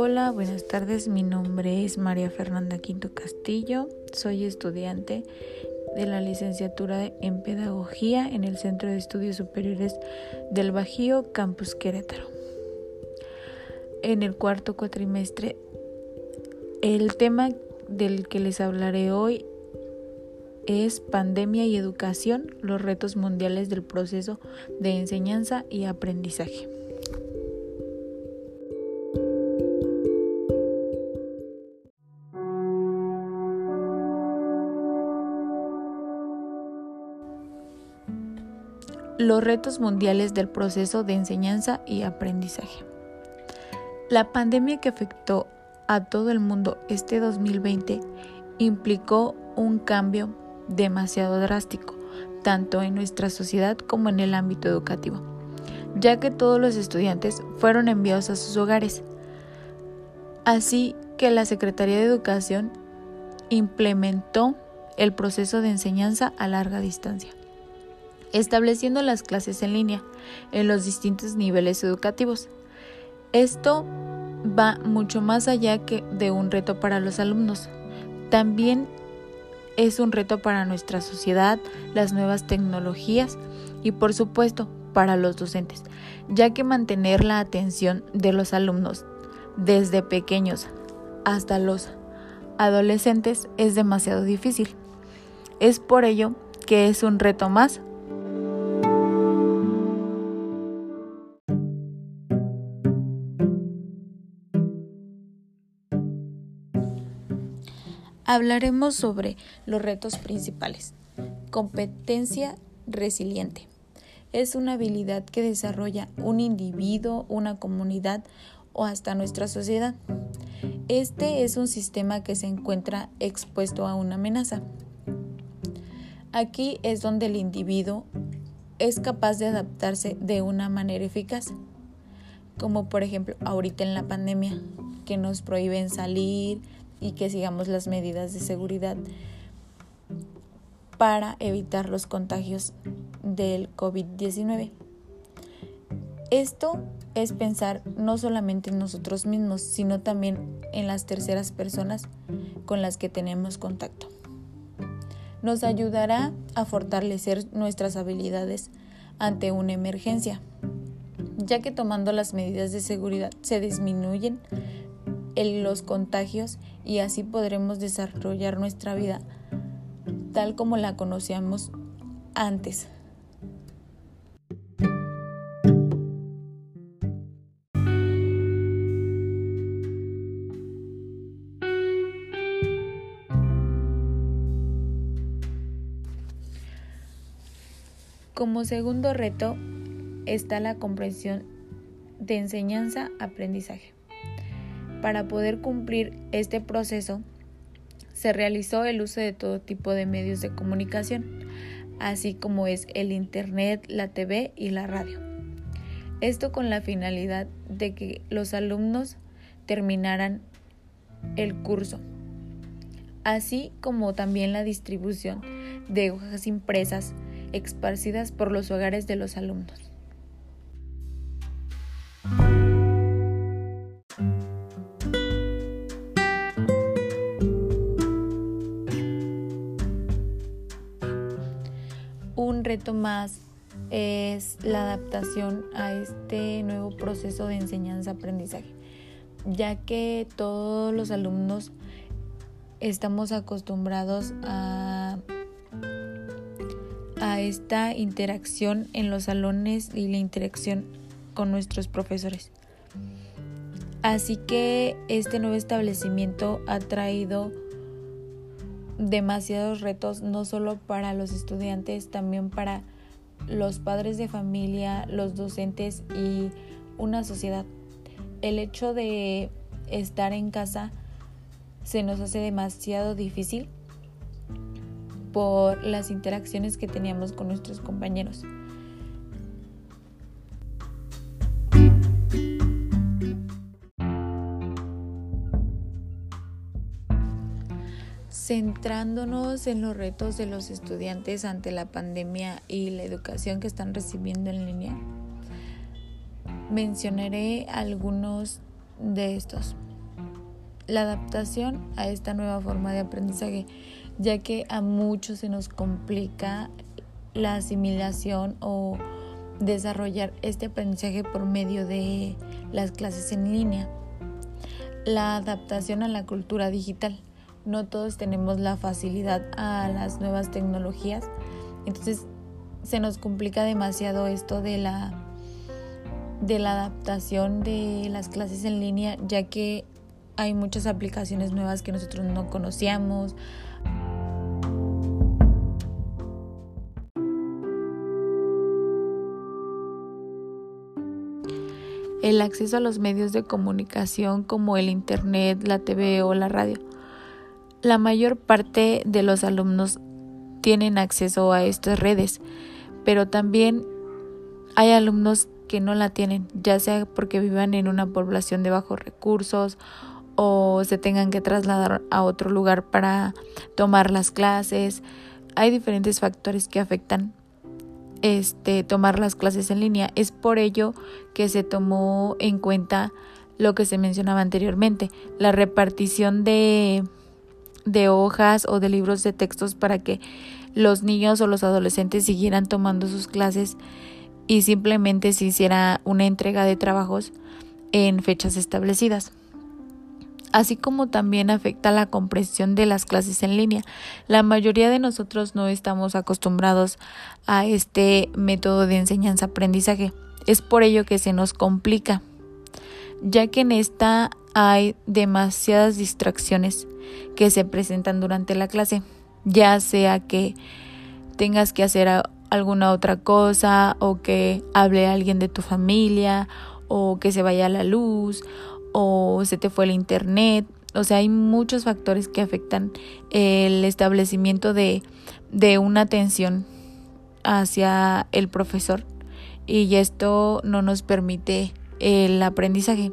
Hola, buenas tardes. Mi nombre es María Fernanda Quinto Castillo. Soy estudiante de la licenciatura en Pedagogía en el Centro de Estudios Superiores del Bajío, Campus Querétaro. En el cuarto cuatrimestre, el tema del que les hablaré hoy es pandemia y educación, los retos mundiales del proceso de enseñanza y aprendizaje. Los retos mundiales del proceso de enseñanza y aprendizaje. La pandemia que afectó a todo el mundo este 2020 implicó un cambio demasiado drástico, tanto en nuestra sociedad como en el ámbito educativo, ya que todos los estudiantes fueron enviados a sus hogares. Así que la Secretaría de Educación implementó el proceso de enseñanza a larga distancia estableciendo las clases en línea en los distintos niveles educativos. Esto va mucho más allá que de un reto para los alumnos. También es un reto para nuestra sociedad, las nuevas tecnologías y por supuesto para los docentes, ya que mantener la atención de los alumnos desde pequeños hasta los adolescentes es demasiado difícil. Es por ello que es un reto más hablaremos sobre los retos principales. Competencia resiliente. Es una habilidad que desarrolla un individuo, una comunidad o hasta nuestra sociedad. Este es un sistema que se encuentra expuesto a una amenaza. Aquí es donde el individuo es capaz de adaptarse de una manera eficaz, como por ejemplo ahorita en la pandemia, que nos prohíben salir, y que sigamos las medidas de seguridad para evitar los contagios del COVID-19. Esto es pensar no solamente en nosotros mismos, sino también en las terceras personas con las que tenemos contacto. Nos ayudará a fortalecer nuestras habilidades ante una emergencia, ya que tomando las medidas de seguridad se disminuyen los contagios y así podremos desarrollar nuestra vida tal como la conocíamos antes. Como segundo reto está la comprensión de enseñanza-aprendizaje. Para poder cumplir este proceso, se realizó el uso de todo tipo de medios de comunicación, así como es el Internet, la TV y la radio. Esto con la finalidad de que los alumnos terminaran el curso, así como también la distribución de hojas impresas esparcidas por los hogares de los alumnos. Un reto más es la adaptación a este nuevo proceso de enseñanza-aprendizaje, ya que todos los alumnos estamos acostumbrados a, a esta interacción en los salones y la interacción con nuestros profesores. Así que este nuevo establecimiento ha traído demasiados retos, no solo para los estudiantes, también para los padres de familia, los docentes y una sociedad. El hecho de estar en casa se nos hace demasiado difícil por las interacciones que teníamos con nuestros compañeros. Centrándonos en los retos de los estudiantes ante la pandemia y la educación que están recibiendo en línea, mencionaré algunos de estos. la adaptación a esta nueva forma de aprendizaje, ya que a muchos se nos complica la asimilación o desarrollar este aprendizaje por medio de las clases en línea. La adaptación a la cultura digital. No todos tenemos la facilidad a las nuevas tecnologías, entonces se nos complica demasiado esto de la de la adaptación de las clases en línea, ya que hay muchas aplicaciones nuevas que nosotros no conocíamos. El acceso a los medios de comunicación como el Internet, la TV o la radio. La mayor parte de los alumnos tienen acceso a estas redes, pero también hay alumnos que no la tienen, ya sea porque vivan en una población de bajos recursos o se tengan que trasladar a otro lugar para tomar las clases. Hay diferentes factores que afectan este tomar las clases en línea. Es por ello que se tomó en cuenta lo que se mencionaba anteriormente, la repartición de de hojas o de libros de textos para que los niños o los adolescentes siguieran tomando sus clases y simplemente se hiciera una entrega de trabajos en fechas establecidas así como también afecta la comprensión de las clases en línea. La mayoría de nosotros no estamos acostumbrados a este método de enseñanza-aprendizaje. Es por ello que se nos complica, ya que en esta hay demasiadas distracciones que se presentan durante la clase, ya sea que tengas que hacer alguna otra cosa o que hable alguien de tu familia o que se vaya la luz o se te fue el internet. O sea, hay muchos factores que afectan el establecimiento de, de una atención hacia el profesor y esto no nos permite el aprendizaje.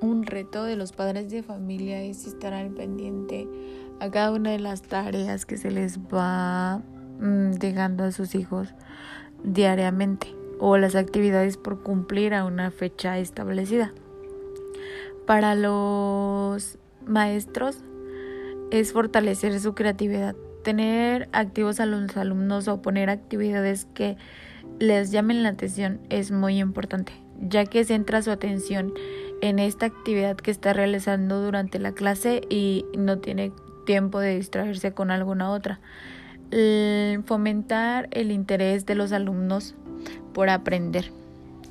Un reto de los padres de familia es estar al pendiente a cada una de las tareas que se les va mm, dejando a sus hijos diariamente o las actividades por cumplir a una fecha establecida. Para los maestros es fortalecer su creatividad, tener activos a los alumnos o poner actividades que les llamen la atención es muy importante, ya que centra su atención en esta actividad que está realizando durante la clase y no tiene tiempo de distraerse con alguna otra. fomentar el interés de los alumnos por aprender.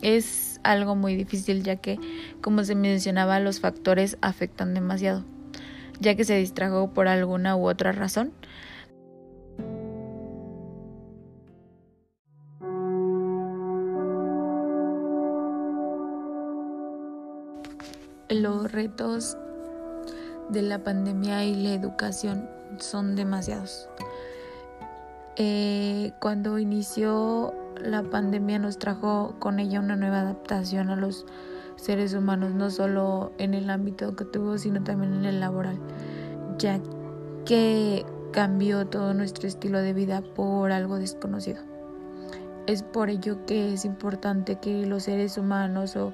Es algo muy difícil ya que, como se mencionaba, los factores afectan demasiado, ya que se distrajo por alguna u otra razón. Los retos de la pandemia y la educación son demasiados. Eh, cuando inició la pandemia nos trajo con ella una nueva adaptación a los seres humanos, no solo en el ámbito educativo, sino también en el laboral, ya que cambió todo nuestro estilo de vida por algo desconocido. Es por ello que es importante que los seres humanos o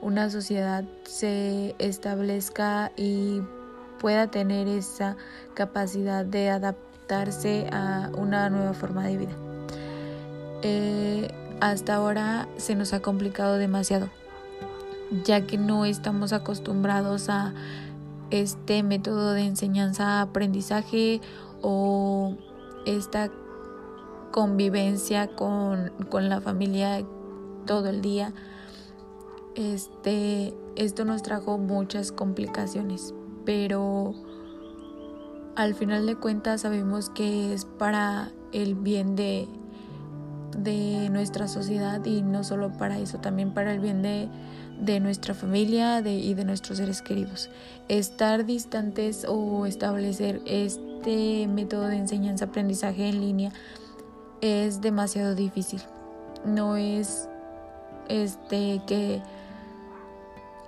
una sociedad se establezca y pueda tener esa capacidad de adaptarse a una nueva forma de vida. Eh, hasta ahora se nos ha complicado demasiado, ya que no estamos acostumbrados a este método de enseñanza-aprendizaje o esta convivencia con, con, la familia todo el día. Este, esto nos trajo muchas complicaciones pero al final de cuentas sabemos que es para el bien de, de nuestra sociedad y no solo para eso, también para el bien de, de nuestra familia y de nuestros seres queridos. Estar distantes o establecer este método de enseñanza-aprendizaje en línea es demasiado difícil. No es este que,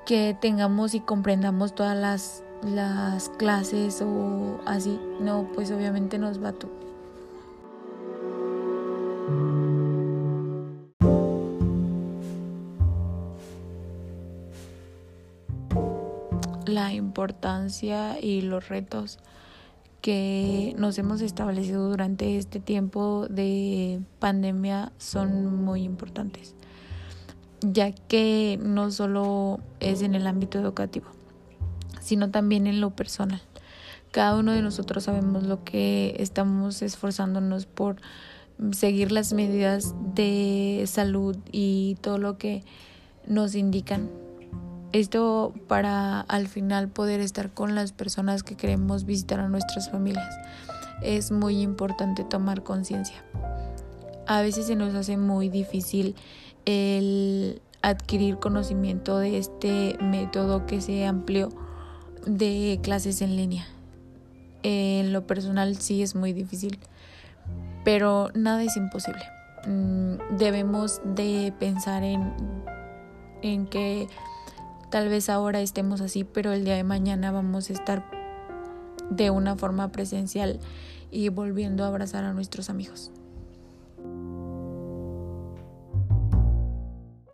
que tengamos y comprendamos todas las las clases o así. No, pues obviamente nos va tú. Importancia y los retos que nos hemos establecido durante este tiempo de pandemia son muy importantes, ya que no solo es en el ámbito educativo, sino también en lo personal. Cada uno de nosotros sabemos lo que estamos esforzándonos por seguir las medidas de salud y todo lo que nos indican esto para al final poder estar con las personas que queremos visitar a nuestras familias. Es muy importante tomar conciencia. A veces se nos hace muy difícil el adquirir conocimiento de este método que se amplió de clases en línea. En lo personal sí es muy difícil, pero nada es imposible. Mm, debemos de pensar en, en que Tal vez ahora estemos así, pero el día de mañana vamos a estar de una forma presencial y volviendo a abrazar a nuestros amigos.